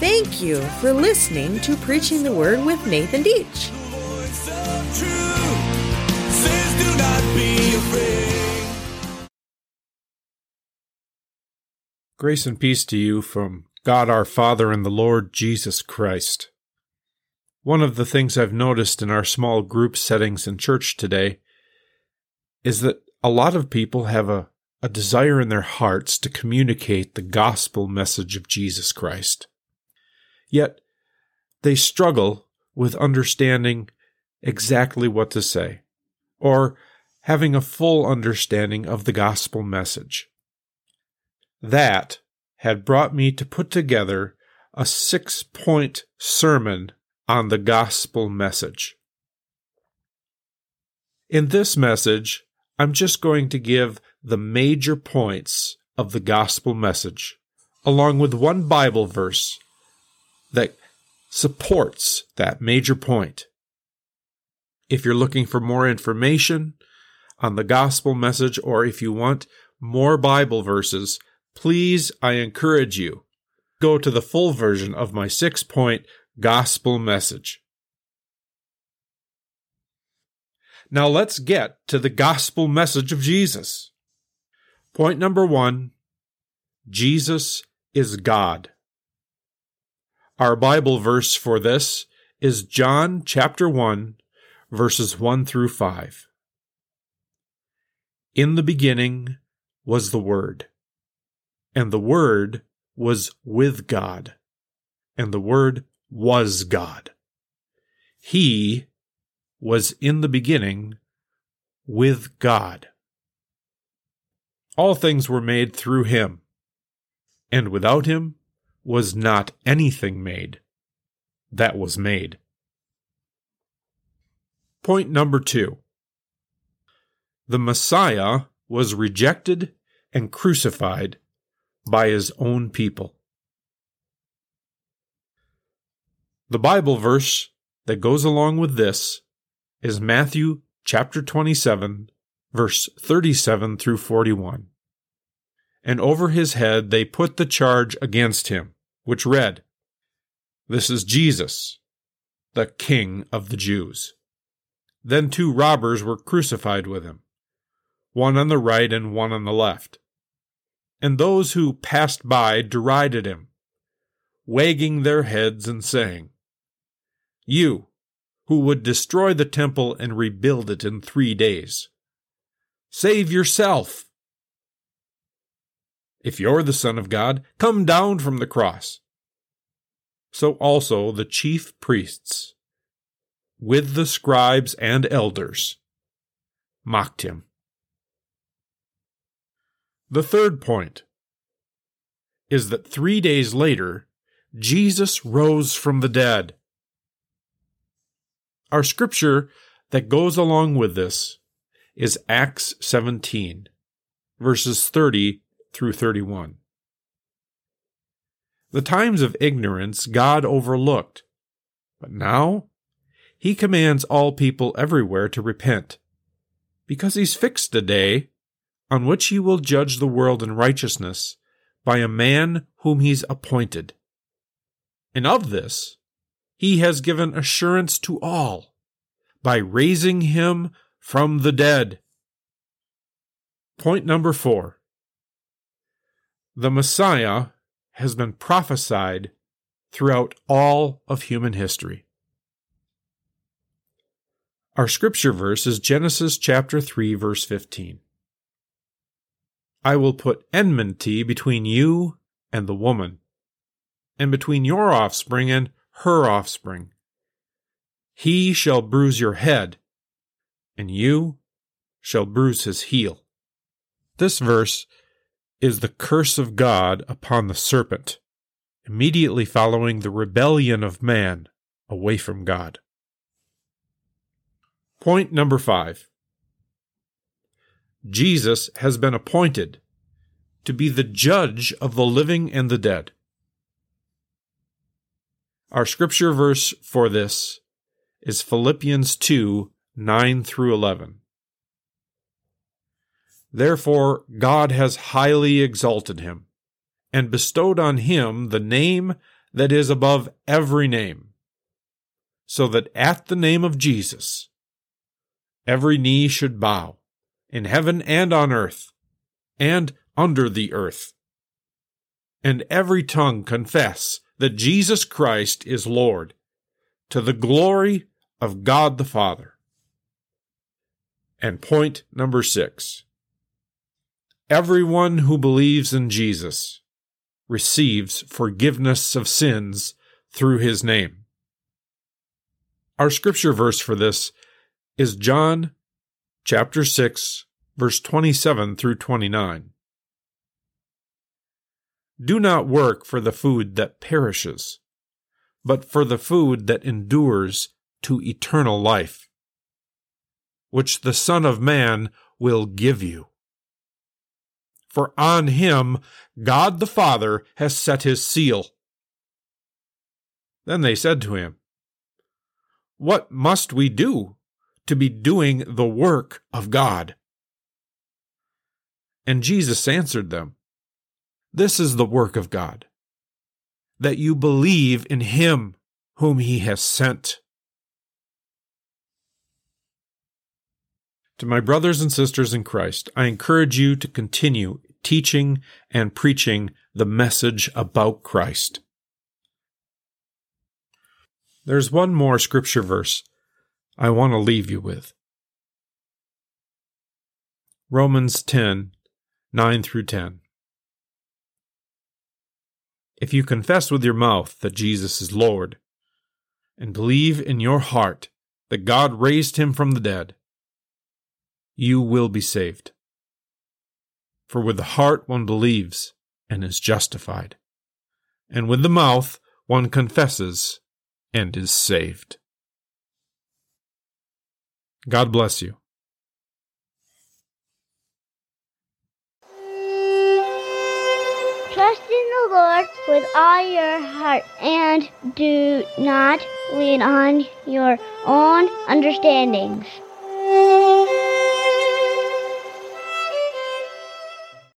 Thank you for listening to Preaching the Word with Nathan Dietsche. Grace and peace to you from God our Father and the Lord Jesus Christ. One of the things I've noticed in our small group settings in church today is that a lot of people have a, a desire in their hearts to communicate the gospel message of Jesus Christ. Yet they struggle with understanding exactly what to say or having a full understanding of the gospel message. That had brought me to put together a six point sermon on the gospel message. In this message, I'm just going to give the major points of the gospel message, along with one Bible verse that supports that major point. If you're looking for more information on the gospel message, or if you want more Bible verses, please, I encourage you, go to the full version of my six point gospel message. Now let's get to the gospel message of Jesus. Point number one Jesus is God. Our Bible verse for this is John chapter 1, verses 1 through 5. In the beginning was the Word and the Word was with God, and the Word was God. He was in the beginning with God. All things were made through him, and without him was not anything made that was made. Point number two The Messiah was rejected and crucified by his own people. The Bible verse that goes along with this is Matthew chapter 27, verse 37 through 41. And over his head they put the charge against him, which read, This is Jesus, the King of the Jews. Then two robbers were crucified with him, one on the right and one on the left and those who passed by derided him, wagging their heads and saying, You, who would destroy the temple and rebuild it in three days, save yourself. If you're the Son of God, come down from the cross. So also the chief priests, with the scribes and elders, mocked him. The third point is that three days later, Jesus rose from the dead. Our scripture that goes along with this is Acts 17, verses 30 through 31. The times of ignorance God overlooked, but now he commands all people everywhere to repent, because he's fixed a day on which he will judge the world in righteousness by a man whom he's appointed. And of this he has given assurance to all by raising him from the dead. Point number four The Messiah has been prophesied throughout all of human history. Our scripture verse is Genesis chapter 3 verse 15. I will put enmity between you and the woman, and between your offspring and her offspring. He shall bruise your head, and you shall bruise his heel. This verse is the curse of God upon the serpent, immediately following the rebellion of man away from God. Point number five Jesus has been appointed to be the judge of the living and the dead. Our scripture verse for this is Philippians 2 9 through 11. Therefore, God has highly exalted him and bestowed on him the name that is above every name, so that at the name of Jesus every knee should bow, in heaven and on earth, and under the earth, and every tongue confess that Jesus Christ is Lord, to the glory of God the Father. And point number six everyone who believes in Jesus receives forgiveness of sins through his name. Our scripture verse for this is John chapter 6 verse 27 through 29. Do not work for the food that perishes, but for the food that endures to eternal life, which the Son of Man will give you. For on him God the Father has set his seal. Then they said to him, What must we do to be doing the work of God? And Jesus answered them, This is the work of God, that you believe in him whom he has sent. To my brothers and sisters in Christ, I encourage you to continue teaching and preaching the message about Christ. There's one more scripture verse I want to leave you with. Romans 10 9 through 10. If you confess with your mouth that Jesus is Lord, and believe in your heart that God raised him from the dead, you will be saved. For with the heart one believes and is justified, and with the mouth one confesses and is saved. God bless you. Lord with all your heart and do not lean on your own understandings.